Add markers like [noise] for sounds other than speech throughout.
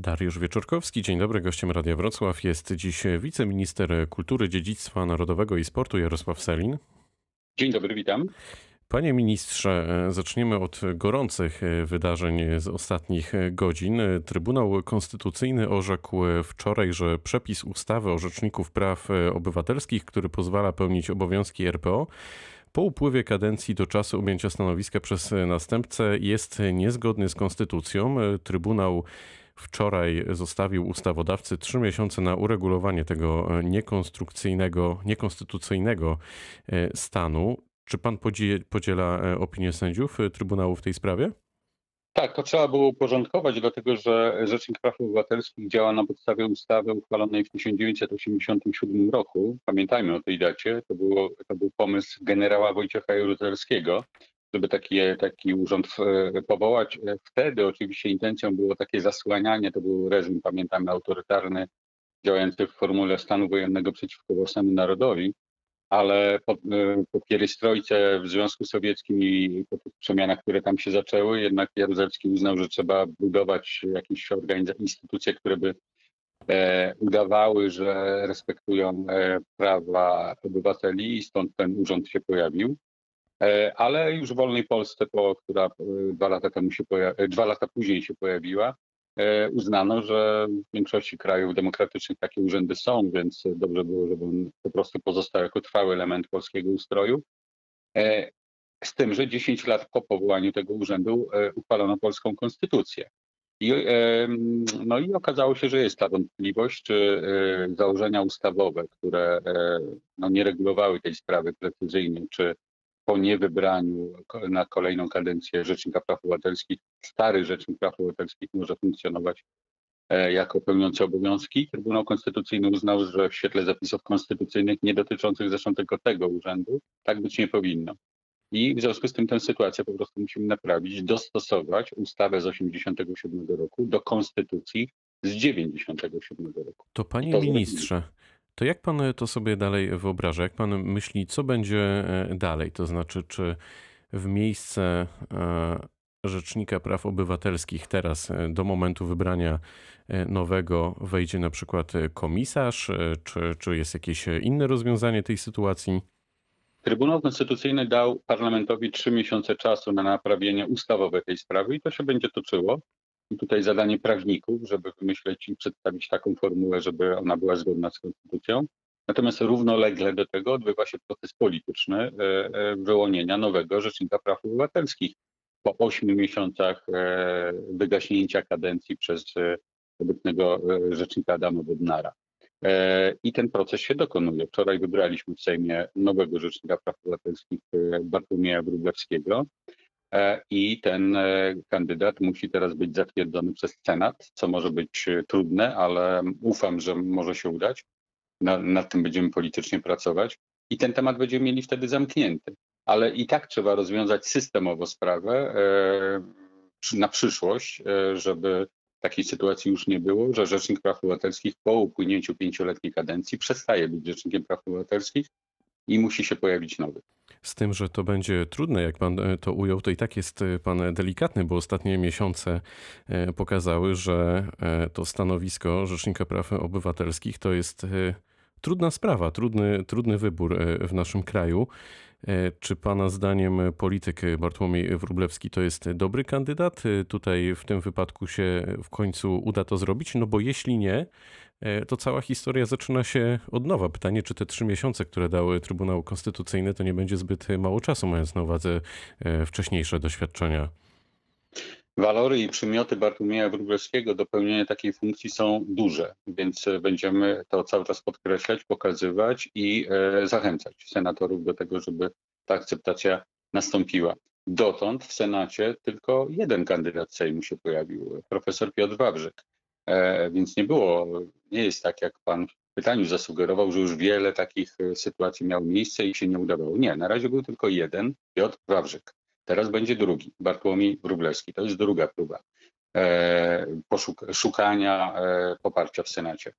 Dariusz Wieczorkowski, dzień dobry. Gościem Radia Wrocław jest dziś wiceminister kultury, dziedzictwa narodowego i sportu Jarosław Selin. Dzień dobry, witam. Panie ministrze, zaczniemy od gorących wydarzeń z ostatnich godzin. Trybunał Konstytucyjny orzekł wczoraj, że przepis ustawy o Rzeczniku Praw Obywatelskich, który pozwala pełnić obowiązki RPO, po upływie kadencji do czasu objęcia stanowiska przez następcę jest niezgodny z konstytucją. Trybunał wczoraj zostawił ustawodawcy trzy miesiące na uregulowanie tego niekonstrukcyjnego, niekonstytucyjnego stanu. Czy pan podziela opinię sędziów Trybunału w tej sprawie? Tak, to trzeba było uporządkować, dlatego że Rzecznik Praw Obywatelskich działa na podstawie ustawy uchwalonej w 1987 roku. Pamiętajmy o tej dacie. To, było, to był pomysł generała Wojciecha Jaruzelskiego, żeby taki, taki urząd powołać. Wtedy oczywiście intencją było takie zasłanianie, to był reżim, pamiętamy, autorytarny, działający w formule stanu wojennego przeciwko własnemu narodowi ale po, y, po pierestrojce w Związku Sowieckim i po tych przemianach, które tam się zaczęły, jednak Jaruzelski uznał, że trzeba budować jakieś instytucje, które by e, udawały, że respektują e, prawa obywateli i stąd ten urząd się pojawił. E, ale już w wolnej Polsce, po, która e, dwa lata temu się pojawi, dwa lata później się pojawiła, E, uznano, że w większości krajów demokratycznych takie urzędy są, więc dobrze było, żeby on po prostu pozostał jako trwały element polskiego ustroju. E, z tym, że 10 lat po powołaniu tego urzędu e, uchwalono polską konstytucję. I, no i okazało się, że jest ta wątpliwość, czy założenia ustawowe, które no, nie regulowały tej sprawy precyzyjnie, czy po niewybraniu na kolejną kadencję Rzecznika Praw Obywatelskich, stary Rzecznik Praw Obywatelskich może funkcjonować e, jako pełniący obowiązki. Trybunał Konstytucyjny uznał, że w świetle zapisów konstytucyjnych nie dotyczących zresztą tylko tego urzędu, tak być nie powinno. I w związku z tym tę sytuację po prostu musimy naprawić, dostosować ustawę z 87 roku do konstytucji z 97 roku. To panie to ministrze, to jak pan to sobie dalej wyobraża? Jak pan myśli, co będzie e, dalej? To znaczy, czy w miejsce e, Rzecznika Praw Obywatelskich teraz e, do momentu wybrania nowego wejdzie na przykład komisarz, czy, czy jest jakieś inne rozwiązanie tej sytuacji? Trybunał Konstytucyjny dał parlamentowi trzy miesiące czasu na naprawienie ustawowe tej sprawy i to się będzie toczyło. Tutaj zadanie prawników, żeby wymyśleć i przedstawić taką formułę, żeby ona była zgodna z konstytucją. Natomiast równolegle do tego odbywa się proces polityczny e, e, wyłonienia nowego Rzecznika Praw Obywatelskich. Po ośmiu miesiącach e, wygaśnięcia kadencji przez obecnego Rzecznika Adama Bodnara. I ten proces się dokonuje. Wczoraj wybraliśmy w Sejmie nowego Rzecznika Praw Obywatelskich Bartłomieja Wróblewskiego. E, i ten e, kandydat musi teraz być zatwierdzony przez Senat, co może być e, trudne, ale ufam, że może się udać. nad tym będziemy politycznie pracować i ten temat będziemy mieli wtedy zamknięty. Ale i tak trzeba rozwiązać systemowo sprawę na przyszłość, żeby takiej sytuacji już nie było, że Rzecznik Praw Obywatelskich po upłynięciu pięcioletniej kadencji przestaje być Rzecznikiem Praw Obywatelskich i musi się pojawić nowy. Z tym, że to będzie trudne, jak pan e, to ujął, to i tak jest e, pan delikatny, bo ostatnie miesiące e, pokazały, że to stanowisko Rzecznika Praw Obywatelskich to jest trudna sprawa, trudny, trudny wybór w naszym kraju. Czy Pana zdaniem polityk Bartłomiej Wróblewski to jest dobry kandydat? Tutaj w tym wypadku się w końcu uda to zrobić? No bo jeśli nie, E, to cała historia zaczyna się od nowa. Pytanie, czy te trzy miesiące, które dały Trybunał Konstytucyjny, to nie będzie zbyt mało czasu, mając na uwadze e, wcześniejsze doświadczenia. Walory i przymioty Bartłomieja Wróblewskiego do pełnienia takiej funkcji są duże, więc będziemy to cały czas podkreślać, pokazywać i e, zachęcać senatorów do tego, żeby ta akceptacja nastąpiła. Dotąd w Senacie tylko jeden kandydat Sejmu się pojawił, profesor Piotr Wawrzyk. E, więc nie było, nie jest tak, jak pan w pytaniu zasugerował, że już wiele takich e, sytuacji miało miejsce i się nie udawało. Nie, na razie był tylko jeden, Piotr Wawrzyk. Teraz będzie drugi, Bartłomiej Wróblewski. To jest druga próba e, szukania poparcia w Senacie.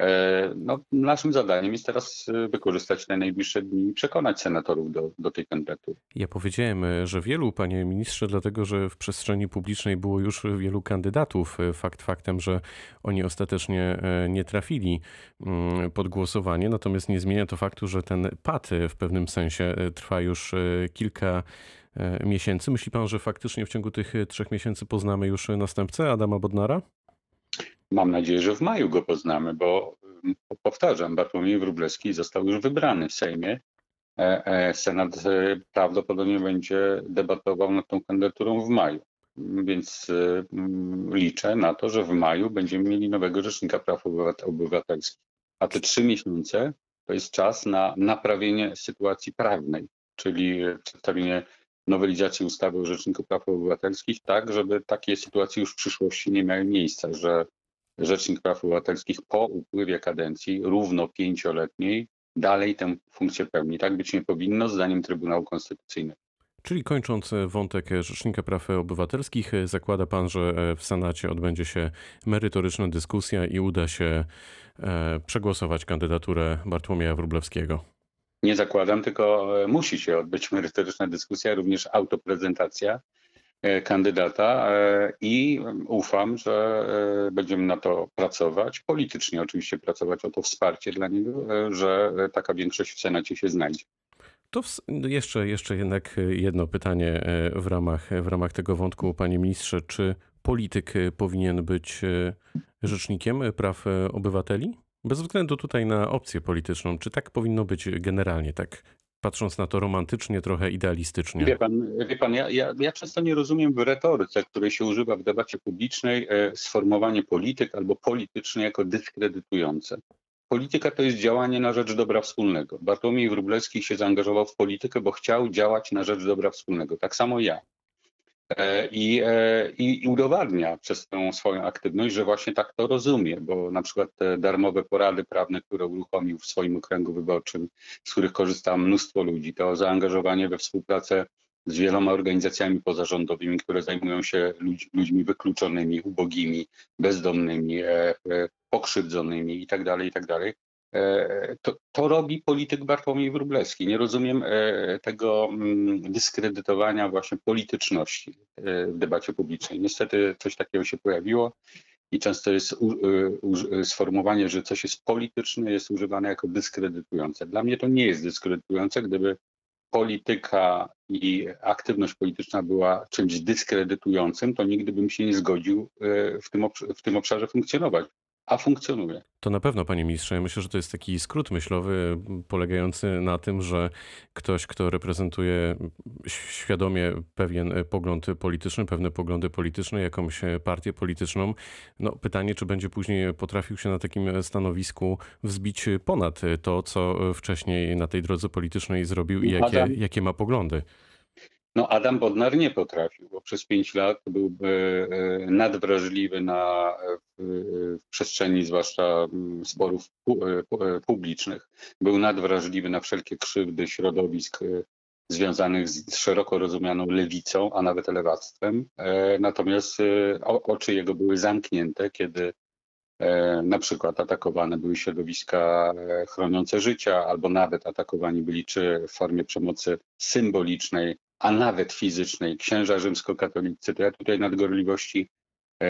E, No, naszym zadaniem jest teraz e, wykorzystać te najbliższe dni i przekonać senatorów do, do tej kandydatury. Ja powiedziałem, e, że wielu, panie ministrze, dlatego że w przestrzeni publicznej było już wielu kandydatów. E, Fakt faktem, że oni ostatecznie e, nie trafili mm, pod głosowanie, natomiast nie zmienia to faktu, że ten pad e, w pewnym sensie e, trwa już e, kilka e, miesięcy. Myśli pan, że faktycznie w ciągu tych e, trzech miesięcy poznamy już następcę Adama Bodnara? Mam nadzieję, że w maju go poznamy, bo mm, powtarzam, Bartłomiej Wróblewski został już wybrany w Sejmie. E, e, Senat e, prawdopodobnie będzie debatował nad tą kandydaturą w maju. Więc e, liczę na to, że w maju będziemy mieli nowego Rzecznika Praw Obywat- Obywatelskich. A te trzy miesiące to jest czas na naprawienie sytuacji prawnej, czyli e, przedstawienie nowelizacji ustawy o Rzeczniku Praw Obywatelskich, tak, żeby takie sytuacje już w przyszłości nie miały miejsca, że Rzecznik Praw Obywatelskich po upływie kadencji równo pięcioletniej dalej tę funkcję pełni. Tak być nie powinno zdaniem Trybunału Konstytucyjnego. Czyli kończąc wątek Rzecznika Praw Obywatelskich, zakłada pan, że w Senacie odbędzie się merytoryczna dyskusja i uda się e, przegłosować kandydaturę Bartłomieja Wróblewskiego. Nie zakładam, tylko e, musi się odbyć [laughs] merytoryczna dyskusja, również autoprezentacja e, kandydata e, i ufam, że będziemy na to pracować, politycznie oczywiście pracować o to wsparcie dla niego, że taka większość w Senacie się znajdzie. To w, jeszcze, jeszcze jednak jedno pytanie w ramach, w ramach tego wątku, panie ministrze. Czy polityk powinien być rzecznikiem praw obywateli? Bez względu tutaj na opcję polityczną, czy tak powinno być generalnie, tak patrząc na to romantycznie, trochę idealistycznie? Wie pan, wie pan ja, ja, ja często nie rozumiem w retoryce, której się używa w debacie publicznej, e, sformułowanie polityk albo polityczny jako dyskredytujące. Polityka to jest działanie na rzecz dobra wspólnego. Bartłomiej Wróblewski się zaangażował w politykę, bo chciał działać na rzecz dobra wspólnego. Tak samo ja. E, I, e, i, I udowadnia przez tę swoją aktywność, że właśnie tak to rozumie, bo na przykład te darmowe porady prawne, które uruchomił w swoim okręgu wyborczym, z których korzysta mnóstwo ludzi, to zaangażowanie we współpracę z wieloma organizacjami pozarządowymi, które zajmują się ludź, ludźmi wykluczonymi, ubogimi, bezdomnymi, e, e, pokrzywdzonymi itd., itd. E, To, to robi polityk Bartłomiej Wróblewski. Nie rozumiem e, tego mm, dyskredytowania właśnie polityczności e, w debacie publicznej. Niestety coś takiego się pojawiło i często jest u, u, sformułowanie, że coś jest polityczne, jest używane jako dyskredytujące. Dla mnie to nie jest dyskredytujące, gdyby polityka i aktywność polityczna była czymś dyskredytującym, to nigdy bym się nie zgodził w tym, w tym obszarze funkcjonować. A funkcjonuje. To na pewno, panie ministrze. Ja myślę, że to jest taki skrót myślowy polegający na tym, że ktoś, kto reprezentuje świadomie pewien pogląd polityczny, pewne poglądy polityczne, jakąś partię polityczną, no pytanie, czy będzie później potrafił się na takim stanowisku wzbić ponad to, co wcześniej na tej drodze politycznej zrobił i jakie, jakie ma poglądy. No Adam Bodnar nie potrafił, bo przez pięć lat był e, nadwrażliwy na e, w, w przestrzeni zwłaszcza mm, sporów pu, e, pu, e, publicznych. Był nadwrażliwy na wszelkie krzywdy środowisk e, związanych z szeroko rozumianą lewicą, a nawet lewactwem. E, Natomiast e, oczy jego były zamknięte, kiedy e, na przykład atakowane były środowiska e, chroniące życia, albo nawet atakowani byli czy w formie przemocy symbolicznej, a nawet fizycznej księża rzymskokatolicy, to ja tutaj nadgorliwości e,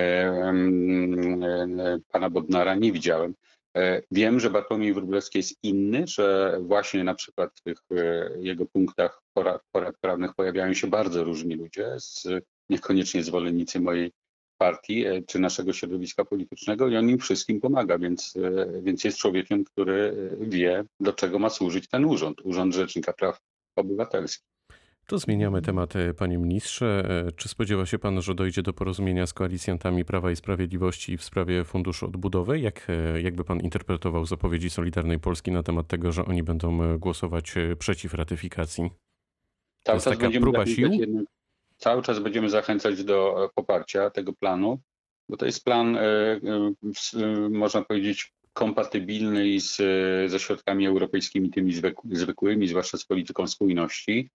em, e, pana Bodnara nie widziałem. E, Wiem, że Bartłomiej Wróblewski jest inny, że właśnie na przykład w tych e, jego punktach porad, porad prawnych pojawiają się bardzo różni ludzie, z, niekoniecznie zwolennicy mojej partii e, czy naszego środowiska politycznego i on im wszystkim pomaga, więc, e, więc jest człowiekiem, który e, wie, do czego ma służyć ten urząd, Urząd Rzecznika Praw Obywatelskich. To zmieniamy temat, panie ministrze. Czy spodziewa się pan, że dojdzie do porozumienia z koalicjantami Prawa i Sprawiedliwości w sprawie Funduszu Odbudowy? Jak, jakby pan interpretował zapowiedzi Solidarnej Polski na temat tego, że oni będą e, głosować e, przeciw ratyfikacji? Cały jest czas taka będziemy próba zachęcać sił? jednak- Cały czas będziemy zachęcać do e, poparcia tego planu, bo to jest plan, można powiedzieć, kompatybilny z, ze środkami europejskimi, tymi zwykł- zwykłymi, zwłaszcza z polityką spójności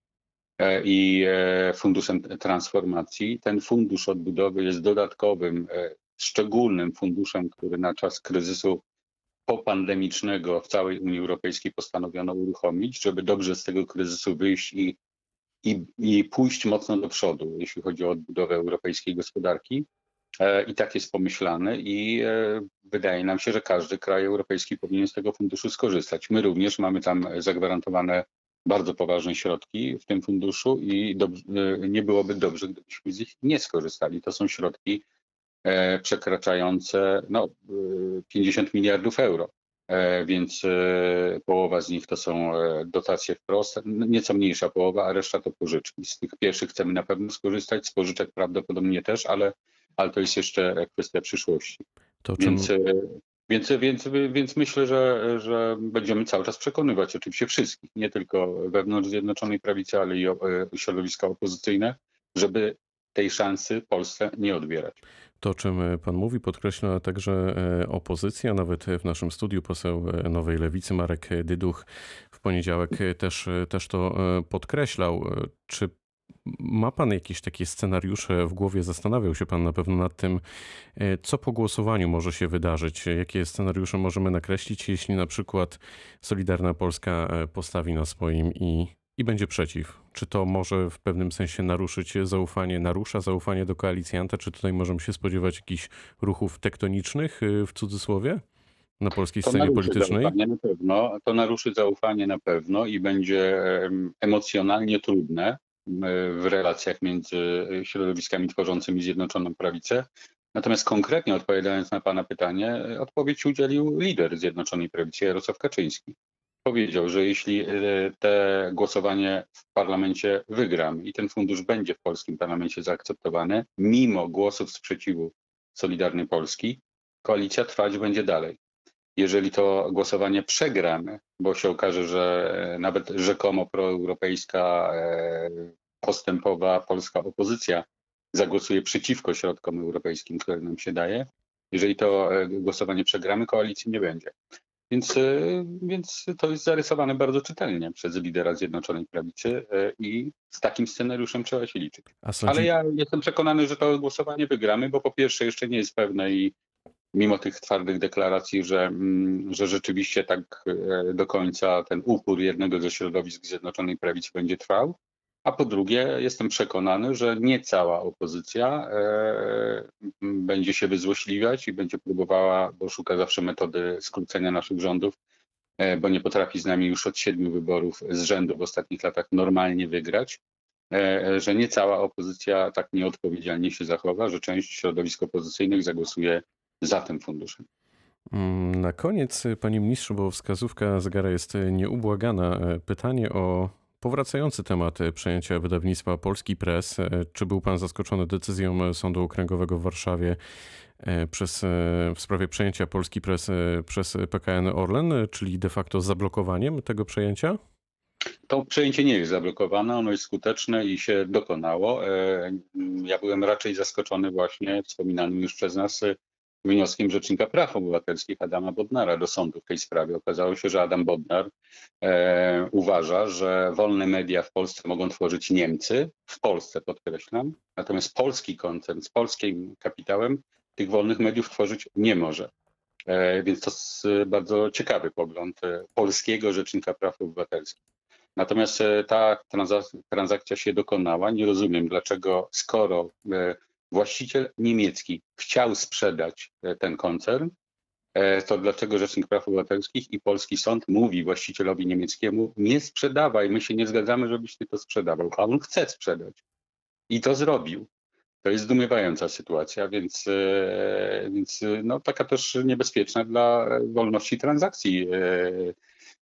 i e, funduszem transformacji. Ten fundusz odbudowy jest dodatkowym, e, szczególnym funduszem, który na czas kryzysu popandemicznego w całej Unii Europejskiej postanowiono uruchomić, żeby dobrze z tego kryzysu wyjść i, i, i pójść mocno do przodu, jeśli chodzi o odbudowę europejskiej gospodarki. E, I tak jest pomyślane i e, wydaje nam się, że każdy kraj europejski powinien z tego funduszu skorzystać. My również mamy tam zagwarantowane bardzo poważne środki w tym funduszu i e, nie byłoby dobrze, gdybyśmy z nich nie skorzystali. To są środki przekraczające no, 50 miliardów euro. Więc połowa z nich to są dotacje wprost, nieco mniejsza połowa, a reszta to pożyczki. Z tych pierwszych chcemy na pewno skorzystać, z pożyczek prawdopodobnie też, ale ale to jest jeszcze kwestia przyszłości. To czym... więc, więc, więc myślę, że, że będziemy cały czas przekonywać oczywiście wszystkich, nie tylko wewnątrz Zjednoczonej Prawicy, ale i środowiska opozycyjne, żeby tej szansy Polsce nie odbierać. To, czym pan mówi, podkreśla także e, opozycja. Nawet w naszym studiu poseł e, Nowej Lewicy Marek Dyduch w poniedziałek też, też to e, podkreślał. Czy ma pan jakieś takie scenariusze w głowie? Zastanawiał się pan na pewno nad tym, e, co po głosowaniu może się wydarzyć? Jakie scenariusze możemy nakreślić, jeśli na przykład Solidarna Polska e, postawi na swoim i, i będzie przeciw? Czy to może w pewnym sensie naruszyć zaufanie, narusza zaufanie do koalicjanta? Czy tutaj możemy się spodziewać jakichś ruchów tektonicznych e, w cudzysłowie? na polskiej scenie politycznej? Na pewno, to naruszy zaufanie na pewno i będzie emocjonalnie trudne, w relacjach między środowiskami tworzącymi Zjednoczoną Prawicę. Natomiast konkretnie odpowiadając na Pana pytanie, odpowiedź udzielił lider Zjednoczonej Prawicy Jarosław Kaczyński. Powiedział, że jeśli e, te głosowanie w parlamencie wygramy i ten fundusz będzie w polskim parlamencie zaakceptowany, mimo głosów sprzeciwu Solidarnej Polski, koalicja trwać będzie dalej. Jeżeli to głosowanie przegramy, bo się okaże, że nawet rzekomo proeuropejska e, postępowa polska opozycja zagłosuje przeciwko środkom europejskim, które nam się daje. Jeżeli to e, głosowanie przegramy, koalicji nie będzie. Więc, e, więc to jest zarysowane bardzo czytelnie przez lidera Zjednoczonej Prawicy e, i z takim scenariuszem trzeba się liczyć. Ale ja jestem przekonany, że to głosowanie wygramy, bo po pierwsze jeszcze nie jest pewne i mimo tych twardych deklaracji, że, mm, że rzeczywiście tak do końca ten upór jednego ze środowisk Zjednoczonej Prawicy będzie trwał, a po drugie, jestem przekonany, że nie cała opozycja e, będzie się wyzłośliwiać i będzie próbowała, bo szuka zawsze metody skrócenia naszych rządów, e, bo nie potrafi z nami już od siedmiu wyborów z rzędu w ostatnich latach normalnie wygrać, e, że nie cała opozycja tak nieodpowiedzialnie się zachowa, że część środowisk opozycyjnych zagłosuje za tym funduszem. Mm, na koniec, panie ministrze, bo wskazówka zegara jest nieubłagana. Pytanie o Powracający temat e, przejęcia wydawnictwa Polski Press. E, czy był pan zaskoczony decyzją Sądu Okręgowego w Warszawie e, przez, w sprawie przejęcia Polski Press przez PKN Orlen, czyli de facto zablokowaniem tego przejęcia? To przejęcie nie jest zablokowane, ono jest skuteczne i się dokonało. Ja byłem raczej zaskoczony właśnie wspominanym już przez nas wnioskiem Rzecznika Praw Obywatelskich Adama Bodnara do sądu w tej sprawie. Okazało się, że Adam Bodnar e, uważa, że wolne media w Polsce mogą tworzyć Niemcy, w Polsce podkreślam, natomiast polski koncern z polskim kapitałem tych wolnych mediów tworzyć nie może. E, więc to jest bardzo ciekawy pogląd e, polskiego Rzecznika Praw Obywatelskich. Natomiast e, ta transakcja się dokonała. Nie rozumiem, dlaczego skoro e, właściciel niemiecki chciał sprzedać e, ten koncern, e, to dlaczego Rzecznik Praw Obywatelskich i polski sąd mówi właścicielowi niemieckiemu nie sprzedawaj, my się nie zgadzamy, żebyś ty to sprzedawał, a on chce sprzedać. I to zrobił. To jest zdumiewająca sytuacja, więc, e, więc no, taka też niebezpieczna dla wolności transakcji,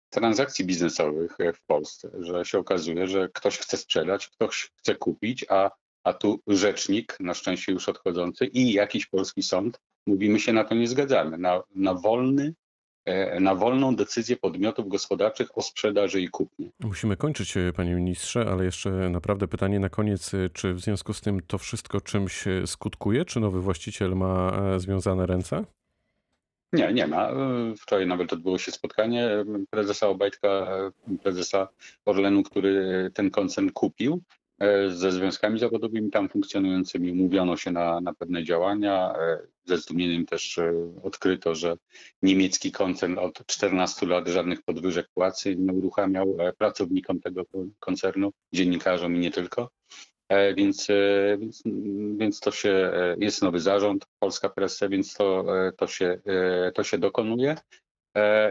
transakcji biznesowych w Polsce, że się okazuje, że ktoś chce sprzedać, ktoś chce kupić, a a tu rzecznik, na szczęście już odchodzący, i jakiś polski sąd, mówimy się na to nie zgadzamy, na, na wolny e, na wolną decyzję podmiotów gospodarczych o sprzedaży i kupnie. Musimy kończyć, e, panie ministrze, ale jeszcze naprawdę pytanie na koniec. E, czy w związku z tym to wszystko czymś skutkuje? Czy nowy właściciel ma związane ręce? Nie, nie ma. Wczoraj nawet odbyło się spotkanie prezesa Obajtka, prezesa Orlenu, który ten koncern kupił ze związkami zawodowymi tam funkcjonującymi, umówiono się na, na pewne działania. E, Ze zdumieniem też e, odkryto, że niemiecki koncern od 14 lat żadnych podwyżek płacy nie uruchamiał e, pracownikom tego koncernu, dziennikarzom i nie tylko. E, Więc, e, więc, więc to się, e, jest nowy zarząd Polska Presse, więc to, e, to, się, e, to się dokonuje e,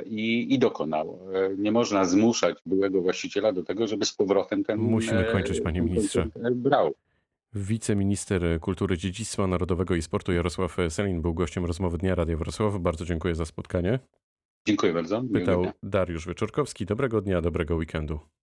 i, i dokonało. E, Nie można zmuszać byłego właściciela do tego, żeby z powrotem ten Musimy e, kończyć, panie ministrze. brał. Wiceminister Kultury, Dziedzictwa Narodowego i Sportu Jarosław Selin był gościem rozmowy Dnia Radia Wrocław. Bardzo dziękuję za spotkanie. Dziękuję bardzo. Pytał. Dariusz Wieczorkowski. Dobrego dnia, dobrego weekendu.